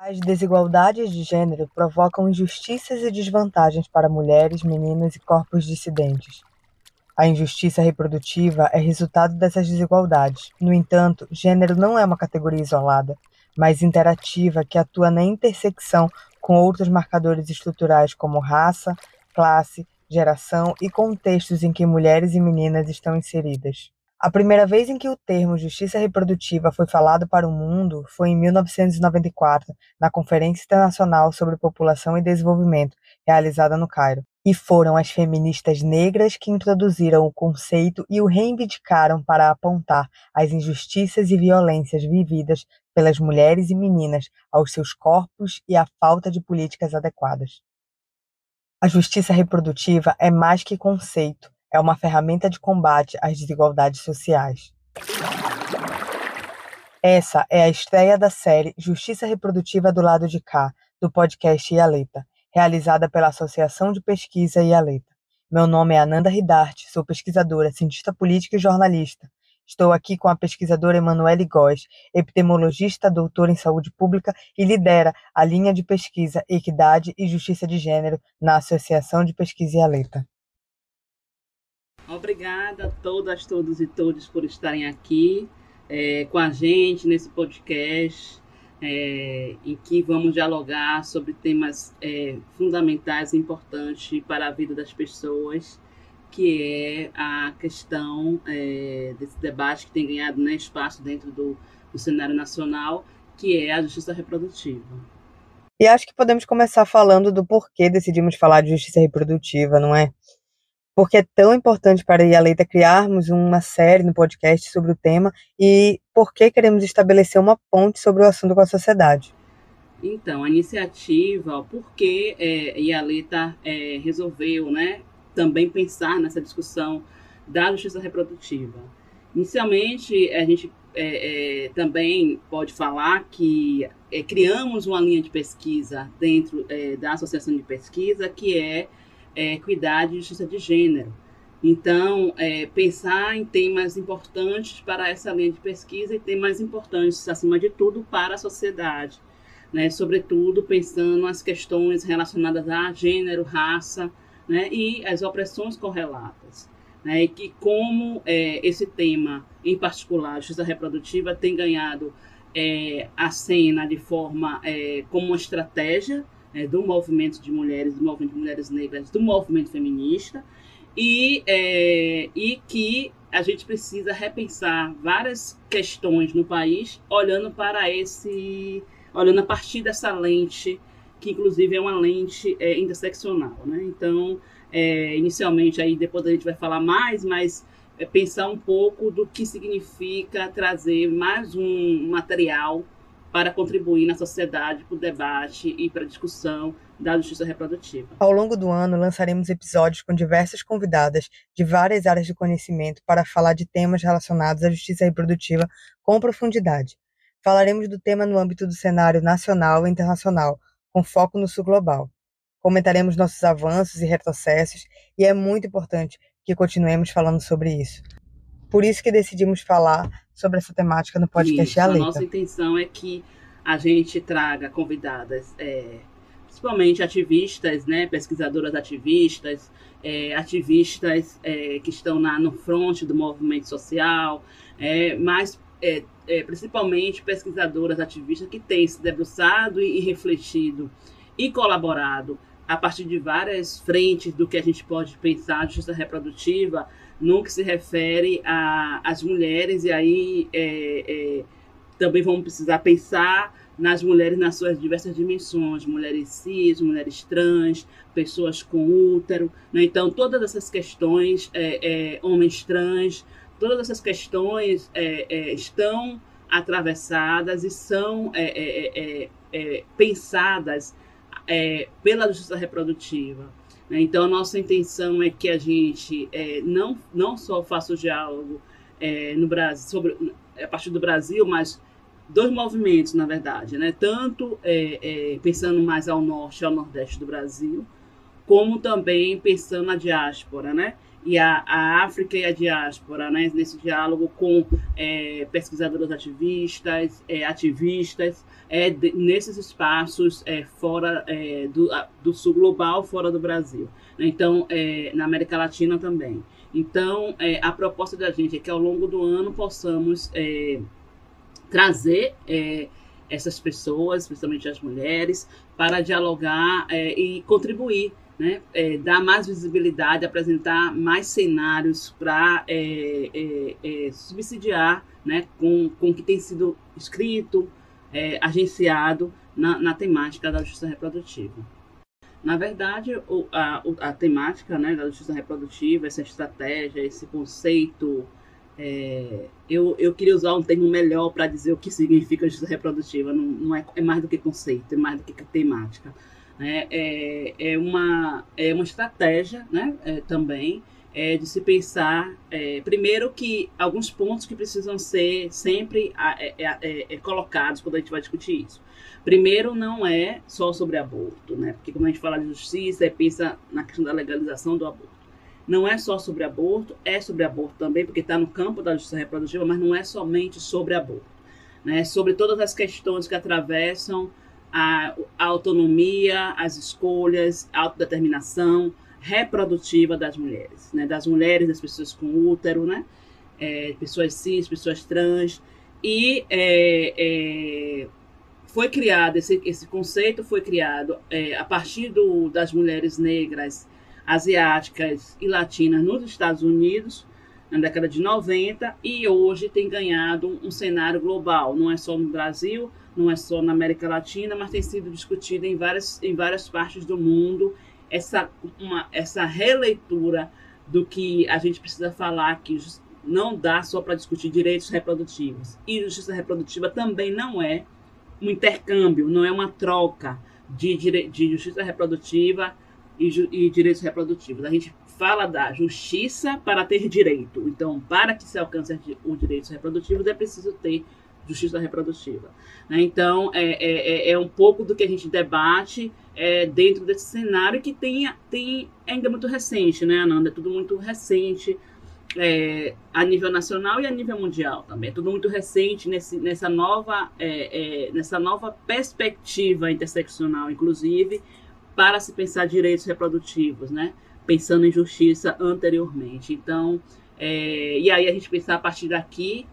As desigualdades de gênero provocam injustiças e desvantagens para mulheres, meninas e corpos dissidentes. A injustiça reprodutiva é resultado dessas desigualdades. No entanto, gênero não é uma categoria isolada, mas interativa que atua na intersecção com outros marcadores estruturais como raça, classe, geração e contextos em que mulheres e meninas estão inseridas. A primeira vez em que o termo justiça reprodutiva foi falado para o mundo foi em 1994, na Conferência Internacional sobre População e Desenvolvimento, realizada no Cairo. E foram as feministas negras que introduziram o conceito e o reivindicaram para apontar as injustiças e violências vividas pelas mulheres e meninas aos seus corpos e a falta de políticas adequadas. A justiça reprodutiva é mais que conceito, é uma ferramenta de combate às desigualdades sociais. Essa é a estreia da série Justiça Reprodutiva do Lado de Cá, do podcast Ialeta, realizada pela Associação de Pesquisa Ialeta. Meu nome é Ananda Ridarte, sou pesquisadora, cientista política e jornalista. Estou aqui com a pesquisadora Emanuele Góes, epidemiologista, doutora em saúde pública e lidera a linha de pesquisa Equidade e Justiça de Gênero na Associação de Pesquisa Ialeta. Obrigada a todas, todos e todos por estarem aqui é, com a gente nesse podcast, é, em que vamos dialogar sobre temas é, fundamentais e importantes para a vida das pessoas, que é a questão é, desse debate que tem ganhado né, espaço dentro do, do cenário nacional, que é a justiça reprodutiva. E acho que podemos começar falando do porquê decidimos falar de justiça reprodutiva, não é? Porque é tão importante para a Leita criarmos uma série no podcast sobre o tema e por que queremos estabelecer uma ponte sobre o assunto com a sociedade. Então, a iniciativa, por que é, Ialeta é, resolveu né, também pensar nessa discussão da justiça reprodutiva? Inicialmente, a gente é, é, também pode falar que é, criamos uma linha de pesquisa dentro é, da Associação de Pesquisa, que é é, equidade e justiça de gênero. Então, é, pensar em temas importantes para essa linha de pesquisa e temas importantes, acima de tudo, para a sociedade. Né? Sobretudo pensando nas questões relacionadas a gênero, raça né? e as opressões correlatas. Né? E que como é, esse tema, em particular, justiça reprodutiva, tem ganhado é, a cena de forma é, como uma estratégia é, do movimento de mulheres, do movimento de mulheres negras, do movimento feminista, e, é, e que a gente precisa repensar várias questões no país, olhando para esse, olhando a partir dessa lente, que inclusive é uma lente é, interseccional, né? Então, é, inicialmente aí depois a gente vai falar mais, mas é, pensar um pouco do que significa trazer mais um material para contribuir na sociedade para o debate e para a discussão da justiça reprodutiva. Ao longo do ano, lançaremos episódios com diversas convidadas de várias áreas de conhecimento para falar de temas relacionados à justiça reprodutiva com profundidade. Falaremos do tema no âmbito do cenário nacional e internacional, com foco no sul global. Comentaremos nossos avanços e retrocessos, e é muito importante que continuemos falando sobre isso. Por isso que decidimos falar sobre essa temática no podcast isso, A nossa intenção é que a gente traga convidadas, é, principalmente ativistas, né, pesquisadoras ativistas, é, ativistas é, que estão na, no fronte do movimento social, é, mas é, é, principalmente pesquisadoras ativistas que têm se debruçado e, e refletido e colaborado a partir de várias frentes do que a gente pode pensar de justiça reprodutiva, no que se refere às mulheres, e aí é, é, também vamos precisar pensar nas mulheres nas suas diversas dimensões, mulheres cis, mulheres trans, pessoas com útero, né? então todas essas questões, é, é homens trans, todas essas questões é, é, estão atravessadas e são pensadas pela justiça reprodutiva. Né? Então, a nossa intenção é que a gente é, não, não só faça o diálogo é, no Brasil, sobre, a partir do Brasil, mas dois movimentos, na verdade, né? tanto é, é, pensando mais ao norte e ao nordeste do Brasil, como também pensando na diáspora, né? E a, a África e a diáspora, né, nesse diálogo com é, pesquisadores ativistas, é, ativistas, é, de, nesses espaços é, fora é, do, do sul global, fora do Brasil. Então, é, na América Latina também. Então, é, a proposta da gente é que ao longo do ano possamos trazer essas pessoas, principalmente as mulheres, para dialogar e contribuir, né? É, dar mais visibilidade, apresentar mais cenários para é, subsidiar né? com, com o que tem sido escrito, agenciado na, na temática da justiça reprodutiva. Na verdade, o, a, a temática né, da justiça reprodutiva, essa estratégia, esse conceito, é, eu, eu queria usar um termo melhor para dizer o que significa justiça reprodutiva. Não, não é, é mais do que conceito, é mais do que temática. Né? É, é, uma, é uma estratégia né, é, também é, de se pensar, é, primeiro, que alguns pontos que precisam ser sempre é, é, colocados quando a gente vai discutir isso. Primeiro, não é só sobre aborto, né? Porque quando a gente fala de justiça, é pensa na questão da legalização do aborto. Não é só sobre aborto, é sobre aborto também, porque está no campo da justiça reprodutiva, mas não é somente sobre aborto. Né? Sobre todas as questões que atravessam a, a autonomia, as escolhas, a autodeterminação reprodutiva das mulheres, né? das mulheres, das pessoas com útero, né? É, pessoas cis, pessoas trans, e é, é, foi criado, esse, esse conceito foi criado é, a partir do, das mulheres negras, asiáticas e latinas nos Estados Unidos, na década de 90, e hoje tem ganhado um, cenário global. Não é só no Brasil, não é só na América Latina, mas tem sido discutido em várias, em várias partes do mundo essa, uma, essa releitura do que a gente precisa falar que não dá só para discutir direitos reprodutivos. E justiça reprodutiva também não é um intercâmbio, não é uma troca de, de justiça reprodutiva e, e direitos reprodutivos. A gente fala da justiça para ter direito. Então, para que se alcance os direitos reprodutivos, é preciso ter justiça reprodutiva. Né? Então, é, é, é, é um pouco do que a gente debate é, dentro desse cenário que tem, tem ainda muito recente, né, Ananda? É tudo muito recente é, a nível nacional e a nível mundial também. É tudo muito recente nesse, nessa, nova, é, é, nessa nova perspectiva interseccional, inclusive, para se pensar direitos reprodutivos, né? Pensando em justiça anteriormente. Então, é, e aí a gente pensar a partir daqui,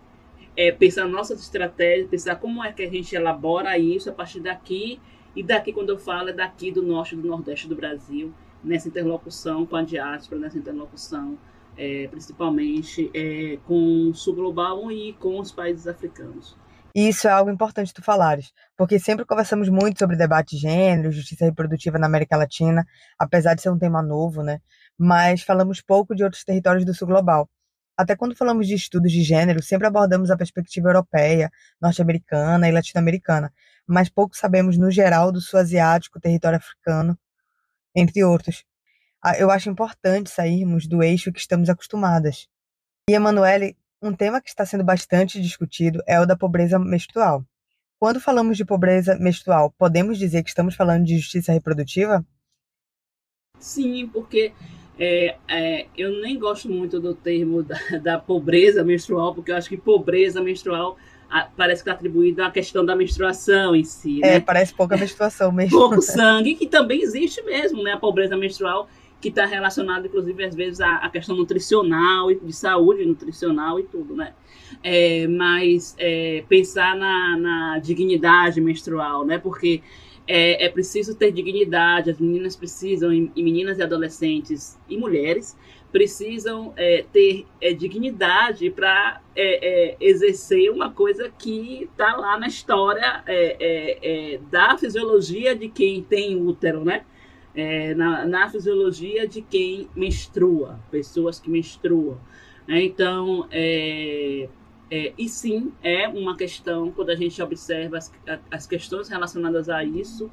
é, pensar nossas estratégias, pensar como é que a gente elabora isso a partir daqui, e daqui, quando eu falo, é daqui do norte do nordeste do Brasil, nessa interlocução com a diáspora, nessa interlocução é, principalmente é, com o sul global e com os países africanos. E isso é algo importante tu falares, porque sempre conversamos muito sobre debate de gênero, justiça reprodutiva na América Latina, apesar de ser um tema novo, né? Mas falamos pouco de outros territórios do sul global. Até quando falamos de estudos de gênero, sempre abordamos a perspectiva europeia, norte-americana e latino-americana, mas pouco sabemos no geral do sul asiático, território africano, entre outros. Ah, eu acho importante sairmos do eixo que estamos acostumadas. E, Emanuele, um tema que está sendo bastante discutido é o da pobreza menstrual. Quando falamos de pobreza menstrual, podemos dizer que estamos falando de justiça reprodutiva? Sim, porque é, é, eu nem gosto muito do termo da, da, pobreza menstrual, porque eu acho que pobreza menstrual a, parece que está atribuída à questão da menstruação em si. É, né? parece pouca menstruação mesmo. Pouco sangue, que também existe mesmo, né? A pobreza menstrual que está relacionado, inclusive, às vezes, à, à, questão nutricional, de saúde nutricional e tudo, né? É, mas é, pensar na, na, dignidade menstrual, né? Porque é, é, preciso ter dignidade, as meninas precisam, e, e meninas e adolescentes e mulheres, precisam é, ter é, dignidade para é, exercer uma coisa que está lá na história da fisiologia de quem tem útero, né? É, na, na, fisiologia de quem menstrua, pessoas que menstruam. Né? Então, é, é, e sim, é uma questão, quando a gente observa as, as questões relacionadas a isso,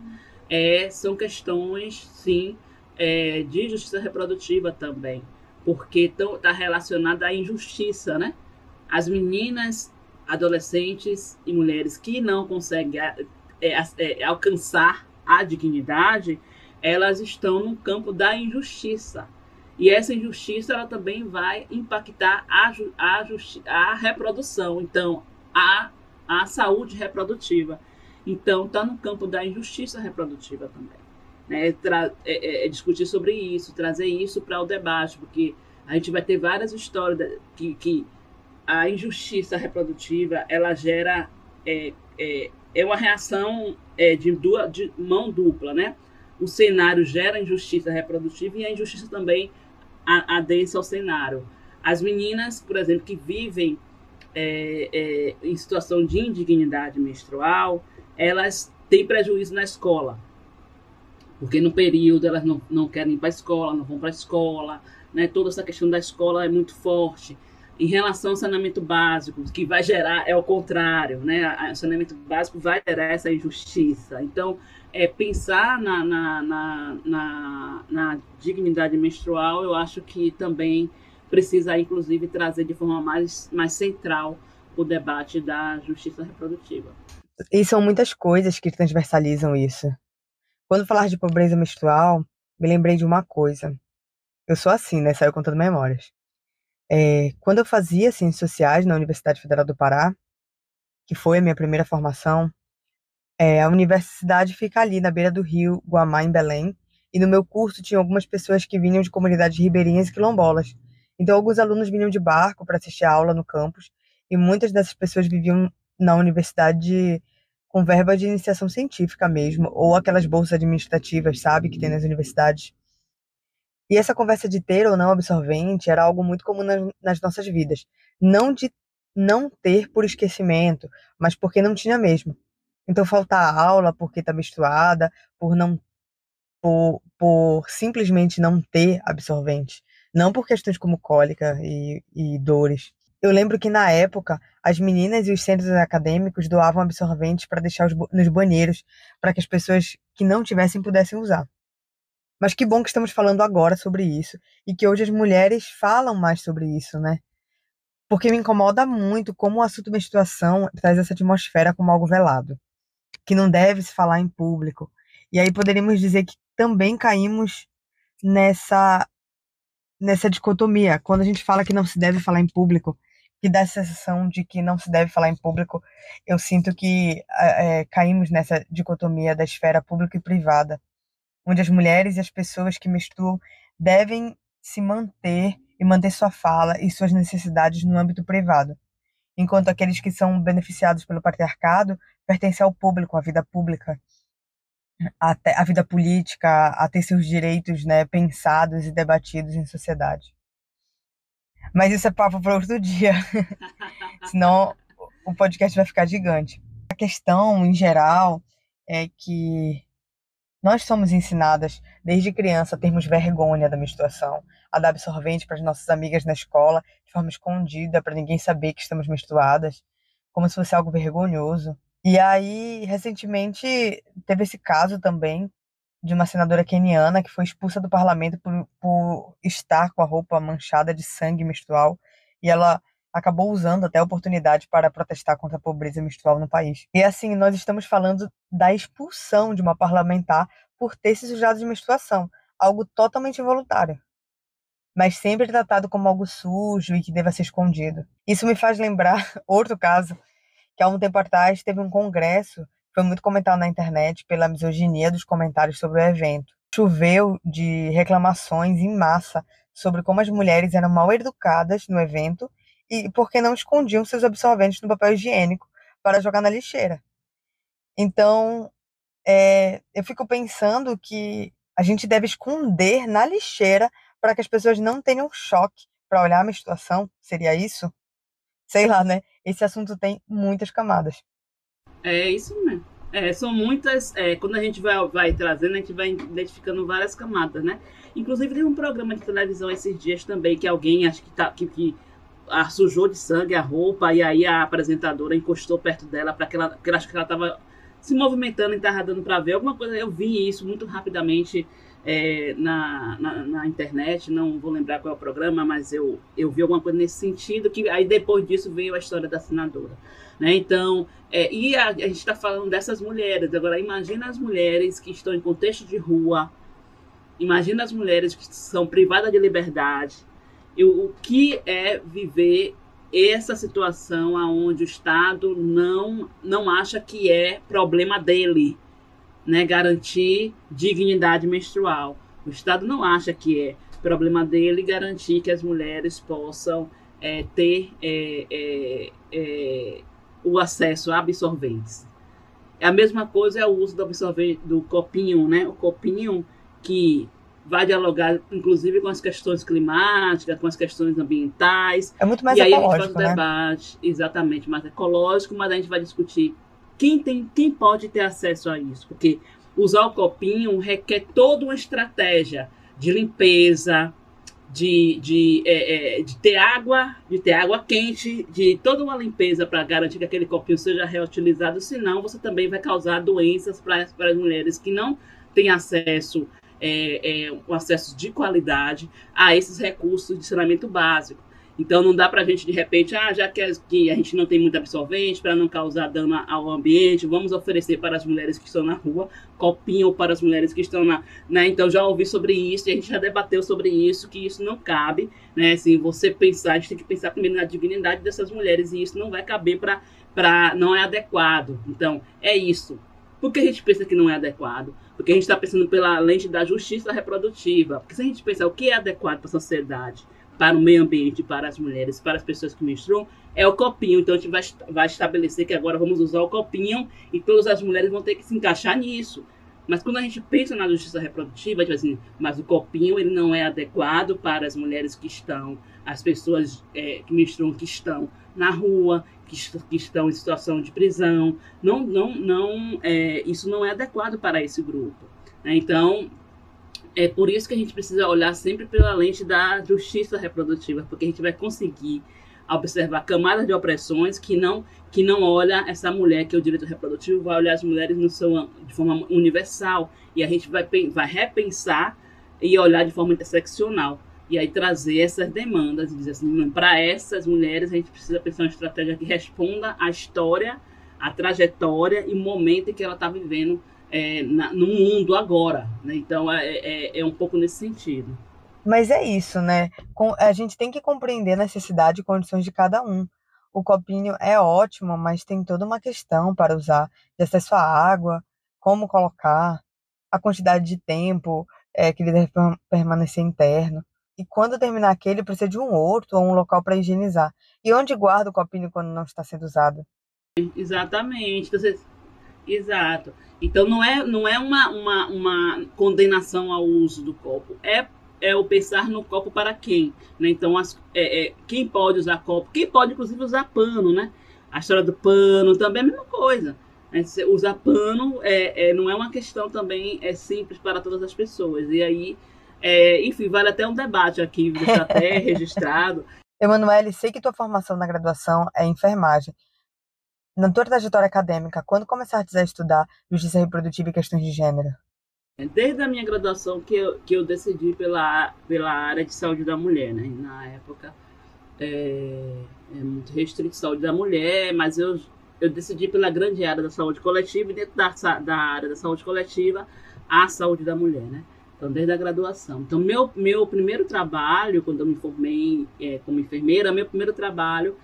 é, são questões, sim, é, de justiça reprodutiva também, porque está relacionada à injustiça, né? As meninas, adolescentes e mulheres que não conseguem é, é, alcançar a dignidade, elas estão no campo da injustiça. E essa injustiça ela também vai impactar a, a, a reprodução, então a, a saúde reprodutiva. Então está no campo da injustiça reprodutiva também. Né? É, é, é discutir sobre isso, trazer isso para o debate, porque a gente vai ter várias histórias que, que a injustiça reprodutiva ela gera é, é, é uma reação é, de, de mão dupla, né? O cenário gera injustiça reprodutiva e a injustiça também adensa ao cenário. As meninas, por exemplo, que vivem é, é, em situação de indignidade menstrual, elas têm prejuízo na escola. Porque no período elas não, não querem ir para a escola, não vão para a escola, né? toda essa questão da escola é muito forte. Em relação ao saneamento básico, que vai gerar, é o contrário, né? O saneamento básico vai gerar essa injustiça. Então, é, pensar na, na, na, na, na dignidade menstrual, eu acho que também precisa, inclusive, trazer de forma mais, mais central o debate da justiça reprodutiva. E são muitas coisas que transversalizam isso. Quando falar de pobreza menstrual, me lembrei de uma coisa. Eu sou assim, né? Saiu contando memórias. É, quando eu fazia ciências sociais na Universidade Federal do Pará, que foi a minha primeira formação, é, a universidade fica ali na beira do rio Guamá, em Belém, e no meu curso tinha algumas pessoas que vinham de comunidades ribeirinhas e quilombolas. Então, alguns alunos vinham de barco para assistir a aula no campus, e muitas dessas pessoas viviam na universidade com verba de iniciação científica mesmo, ou aquelas bolsas administrativas, sabe, que tem nas universidades. E essa conversa de ter ou não absorvente era algo muito comum nas, nas nossas vidas. Não de não ter por esquecimento, mas porque não tinha mesmo. Então faltar aula porque está menstruada, por não por, por simplesmente não ter absorvente, não por questões como cólica e, e dores. Eu lembro que na época as meninas e os centros acadêmicos doavam absorventes para deixar os, nos banheiros para que as pessoas que não tivessem pudessem usar. Mas que bom que estamos falando agora sobre isso e que hoje as mulheres falam mais sobre isso, né? Porque me incomoda muito como o assunto menstruação traz essa atmosfera como algo velado, que não deve se falar em público. E aí poderíamos dizer que também caímos nessa nessa dicotomia. Quando a gente fala que não se deve falar em público, que dá a sensação de que não se deve falar em público, eu sinto que é, caímos nessa dicotomia da esfera pública e privada onde as mulheres e as pessoas que menstruam devem se manter e manter sua fala e suas necessidades no âmbito privado, enquanto aqueles que são beneficiados pelo patriarcado pertencem ao público, à vida pública, à, vida política, a ter seus direitos né, pensados e debatidos em sociedade. Mas isso é papo para outro dia, senão o podcast vai ficar gigante. A questão, em geral, é que nós somos ensinadas desde criança a termos vergonha da menstruação, a dar absorvente para as nossas amigas na escola de forma escondida, para ninguém saber que estamos menstruadas, como se fosse algo vergonhoso. E aí, recentemente, teve esse caso também de uma senadora keniana que foi expulsa do parlamento por, por estar com a roupa manchada de sangue menstrual e ela acabou usando até a oportunidade para protestar contra a pobreza menstrual no país. E assim, nós estamos falando da expulsão de uma parlamentar por ter se sujado de menstruação, algo totalmente voluntário, mas sempre tratado como algo sujo e que deva ser escondido. Isso me faz lembrar outro caso, que há um tempo atrás teve um congresso, foi muito comentado na internet pela misoginia dos comentários sobre o evento. Choveu de reclamações em massa sobre como as mulheres eram mal educadas no evento e porque não escondiam seus absorventes no papel higiênico para jogar na lixeira. Então, é, eu fico pensando que a gente deve esconder na lixeira para que as pessoas não tenham choque para olhar a menstruação. Seria isso? Sei lá, né? Esse assunto tem muitas camadas. É isso mesmo. É, são muitas. É, quando a gente vai, vai trazendo, a gente vai identificando várias camadas, né? Inclusive, tem um programa de televisão esses dias também que alguém, acho que, tá, que, que a, sujou de sangue a roupa e aí a apresentadora encostou perto dela para que ela, que ela acho que ela estava se movimentando e estava dando para ver alguma coisa. Eu vi isso muito rapidamente é, na, na, na, internet, não vou lembrar qual é o programa, mas eu, eu vi alguma coisa nesse sentido, que aí depois disso veio a história da senadora. Né? Então, é, e a, a gente está falando dessas mulheres. Agora, imagina as mulheres que estão em contexto de rua, imagina as mulheres que são privadas de liberdade, e o que é viver essa situação aonde o Estado não não acha que é problema dele, né, garantir dignidade menstrual. O Estado não acha que é problema dele garantir que as mulheres possam é, ter é, é, é o acesso a absorventes. A mesma coisa é o uso do absorvente do copinho, né? O copinho que vai dialogar, inclusive, com as questões climáticas, com as questões ambientais. É muito mais e ecológico, aí a gente faz um né? debate, exatamente, mais ecológico, mas a gente vai discutir quem, tem, quem pode ter acesso a isso, porque usar o copinho requer toda uma estratégia de limpeza, de, de, é, é, de ter água, de ter água quente, de toda uma limpeza para garantir que aquele copinho seja reutilizado, senão você também vai causar doenças para as mulheres que não têm acesso é, é, um acesso de qualidade a esses recursos de saneamento básico. Então não dá para a gente de repente, ah, já que a, gente não tem muito absorvente para não causar dano ao ambiente, vamos oferecer para as mulheres que estão na rua copinho para as mulheres que estão na, né? Então já ouvi sobre isso e a gente já debateu sobre isso que isso não cabe, né? Assim, você pensar, a gente tem que pensar primeiro na dignidade dessas mulheres e isso não vai caber para para não é adequado. Então é isso. Por que a gente pensa que não é adequado? Porque a gente está pensando pela lente da justiça reprodutiva. Porque se a gente pensar o que é adequado para a sociedade, para o meio ambiente, para as mulheres, para as pessoas que menstruam, é o copinho. Então a gente vai, vai estabelecer que agora vamos usar o copinho e todas as mulheres vão ter que se encaixar nisso. Mas quando a gente pensa na justiça reprodutiva, gente assim, mas o copinho ele não é adequado para as mulheres que estão, as pessoas é, que menstruam que estão na rua, que, que, estão em situação de prisão. Não, não, não, é, isso não é adequado para esse grupo. Né? Então, é por isso que a gente precisa olhar sempre pela lente da justiça reprodutiva, porque a gente vai conseguir observar camadas de opressões que não que não olha essa mulher que é o direito reprodutivo vai olhar as mulheres no seu, de forma universal e a gente vai, vai repensar e olhar de forma interseccional e aí trazer essas demandas e dizer assim, para essas mulheres a gente precisa pensar uma estratégia que responda à história, à trajetória e momento em que ela está vivendo é, na, no mundo agora. Né? Então é, é, é, um pouco nesse sentido. Mas é isso, né? A gente tem que compreender a necessidade e condições de cada um. O copinho é ótimo, mas tem toda uma questão para usar de acesso à água, como colocar, a quantidade de tempo é, que ele deve permanecer interno. E quando terminar aquele, precisa de um outro ou um local para higienizar. E onde guarda o copinho quando não está sendo usado? Exatamente. Você... Exato. Então não é, não é uma, uma, uma condenação ao uso do copo. É, é o pensar no copo para quem. Né? Então, as, é, é, quem pode usar copo? Quem pode, inclusive, usar pano, né? A história do pano também é a mesma coisa. Né? Usar pano é, é, não é uma questão também é simples para todas as pessoas. E aí é, enfim, vale até um debate aqui, deixar até registrado. Emanuele, sei que tua formação na graduação é enfermagem. Na tua trajetória acadêmica, quando começaste a estudar justiça reprodutiva e questões de gênero? Desde a minha graduação que eu, que eu decidi pela, pela área de saúde da mulher, né? Na época, é, é muito restrito saúde da mulher, mas eu, eu decidi pela grande área da saúde coletiva e dentro da, da área da saúde coletiva, a saúde da mulher, né? Então, desde a graduação. Então, meu, meu primeiro trabalho, quando eu me formei é, como enfermeira, meu primeiro trabalho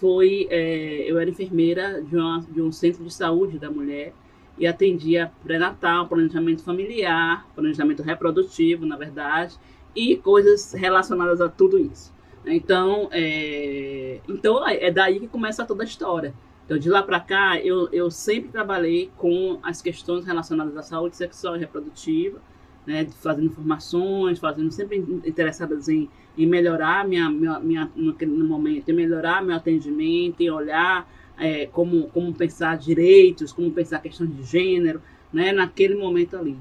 foi. É, eu era enfermeira de, uma, de um centro de saúde da mulher e atendia pré-natal, planejamento familiar, planejamento reprodutivo, na verdade, e coisas relacionadas a tudo isso. Então, é, então é daí que começa toda a história. Então, de lá para cá, eu, eu sempre trabalhei com as questões relacionadas à saúde sexual e reprodutiva né, fazendo formações, fazendo sempre interessadas em, em melhorar minha, minha, minha no, momento, em melhorar meu atendimento, em olhar é, como, como pensar direitos, como pensar questões de gênero, né, naquele momento ali.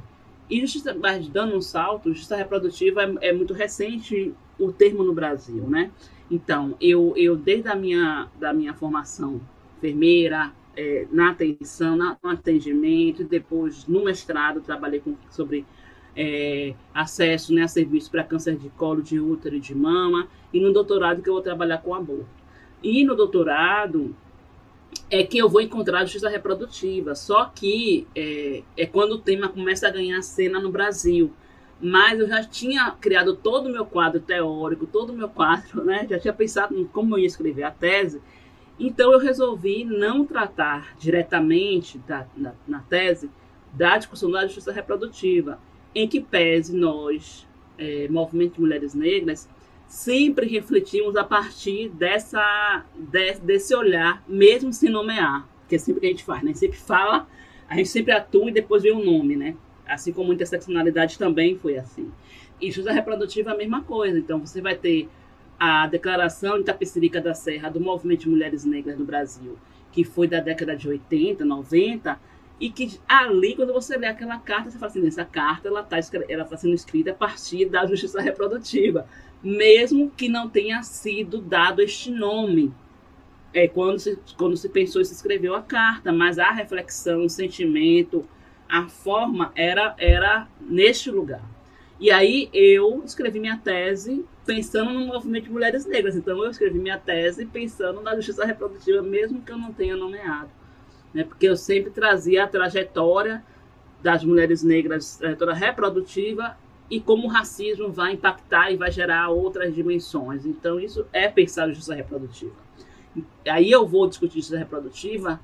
E justiça, dando um salto, justiça reprodutiva é, é, muito recente o termo no Brasil, né? Então, eu, eu desde a minha, da minha formação enfermeira, é, na atenção, na, no atendimento, depois no mestrado trabalhei com, sobre é, acesso né, a serviços para câncer de colo, de útero e de mama, e no doutorado que eu vou trabalhar com aborto. E no doutorado é que eu vou encontrar a justiça reprodutiva, só que é, é quando o tema começa a ganhar cena no Brasil, mas eu já tinha criado todo o meu quadro teórico, todo o meu quadro, né? Já tinha pensado como eu ia escrever a tese. Então eu resolvi não tratar diretamente da, na, na tese da discussão da justiça reprodutiva, em que pese nós, é, movimento de mulheres negras, sempre refletimos a partir dessa, de, desse olhar, mesmo sem nomear, que é sempre que a gente faz, né? Sempre fala, a gente sempre atua e depois vê o nome, né? Assim como interseccionalidade também foi assim. E justiça reprodutiva é a mesma coisa. Então, você vai ter a Declaração Itapecerica da Serra do Movimento de Mulheres Negras no Brasil, que foi da década de 80, 90, e que ali, quando você lê aquela carta, você fala assim, essa carta ela está ela tá sendo escrita a partir da justiça reprodutiva, mesmo que não tenha sido dado este nome é, quando, se, quando se pensou e se escreveu a carta, mas a reflexão, o sentimento, a forma era, era neste lugar. E aí eu escrevi minha tese pensando no movimento de mulheres negras. Então eu escrevi minha tese pensando na justiça reprodutiva, mesmo que eu não tenha nomeado. Né? Porque eu sempre trazia a trajetória das mulheres negras, trajetória reprodutiva, e como o racismo vai impactar e vai gerar outras dimensões. Então isso é pensar justiça reprodutiva. Aí eu vou discutir justiça reprodutiva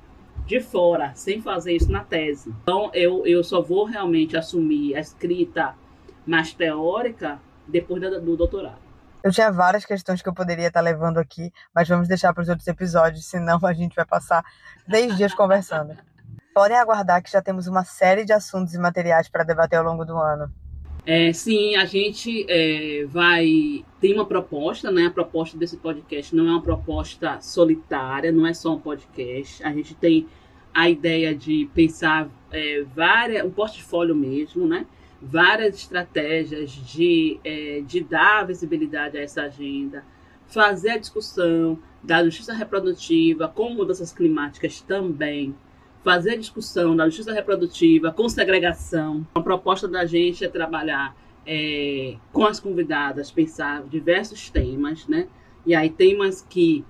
de fora, sem fazer isso na tese. Então, eu, eu só vou realmente assumir a escrita mais teórica depois do, do doutorado. Eu tinha várias questões que eu poderia estar levando aqui, mas vamos deixar para os outros episódios, senão a gente vai passar 10 dias conversando. Podem aguardar que já temos uma série de assuntos e materiais para debater ao longo do ano. É, sim, a gente é, vai. Tem uma proposta, né? A proposta desse podcast não é uma proposta solitária, não é só um podcast. A gente tem a ideia de pensar é, várias, um portfólio mesmo, né? Várias estratégias de, é, de dar visibilidade a essa agenda, fazer a discussão da justiça reprodutiva com mudanças climáticas também fazer discussão da justiça reprodutiva com segregação. A proposta da gente é trabalhar é, com as convidadas, pensar diversos temas, né? E aí temas que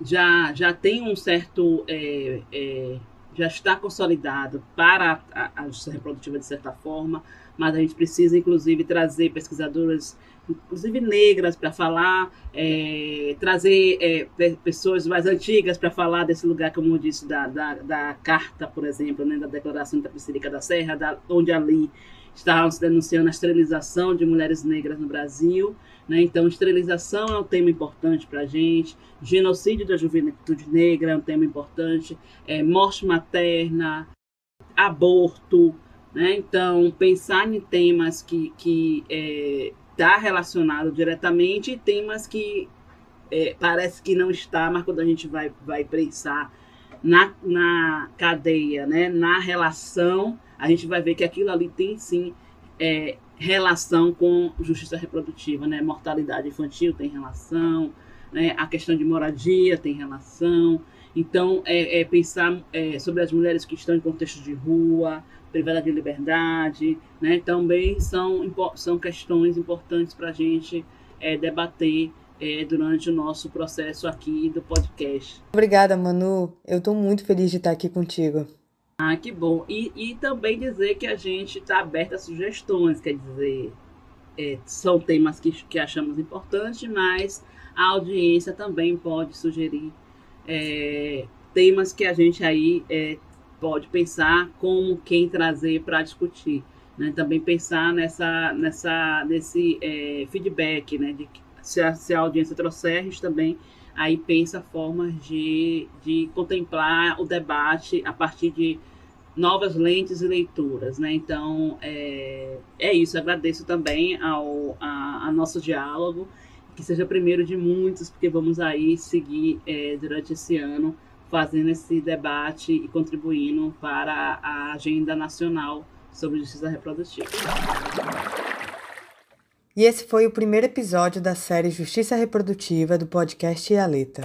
já, já tem um certo... É, é, já está consolidado para a, a justiça reprodutiva de certa forma, mas a gente precisa, inclusive, trazer pesquisadoras inclusive negras, para falar, é, trazer é, pessoas mais antigas para falar desse lugar, como eu disse, da, da, da carta, por exemplo, né, da Declaração Itapecerica da Serra, da, onde ali estavam se denunciando a esterilização de mulheres negras no Brasil. Né? Então, esterilização é um tema importante para a gente, genocídio da juventude negra é um tema importante, é, morte materna, aborto. Né? Então, pensar em temas que, que é, está relacionado diretamente e temas que é, parece que não está, mas quando a gente vai, vai pensar na, na cadeia, né, na relação, a gente vai ver que aquilo ali tem sim é, relação com justiça reprodutiva, né? Mortalidade infantil tem relação, né? A questão de moradia tem relação. Então, é, é pensar é, sobre as mulheres que estão em contexto de rua, privada de liberdade, né? Também são, são questões importantes para a gente é, debater é, durante o nosso processo aqui do podcast. Obrigada, Manu. Eu estou muito feliz de estar aqui contigo. Ah, que bom. E, e também dizer que a gente está aberto a sugestões, quer dizer, é, são temas que, que achamos importantes, mas a audiência também pode sugerir é, temas que a gente aí é, pode pensar como quem trazer para discutir. Né? Também pensar nessa, nessa, nesse é, feedback, né? de se a, se a audiência trouxer, a gente também aí pensa formas de, de contemplar o debate a partir de novas lentes e leituras, né? Então é, é isso. agradeço também ao a, a, nosso diálogo, que seja primeiro de muitos, porque vamos aí seguir é, durante esse ano fazendo esse debate e contribuindo para a agenda nacional sobre justiça reprodutiva. E esse foi o primeiro episódio da série Justiça Reprodutiva do podcast Aleta.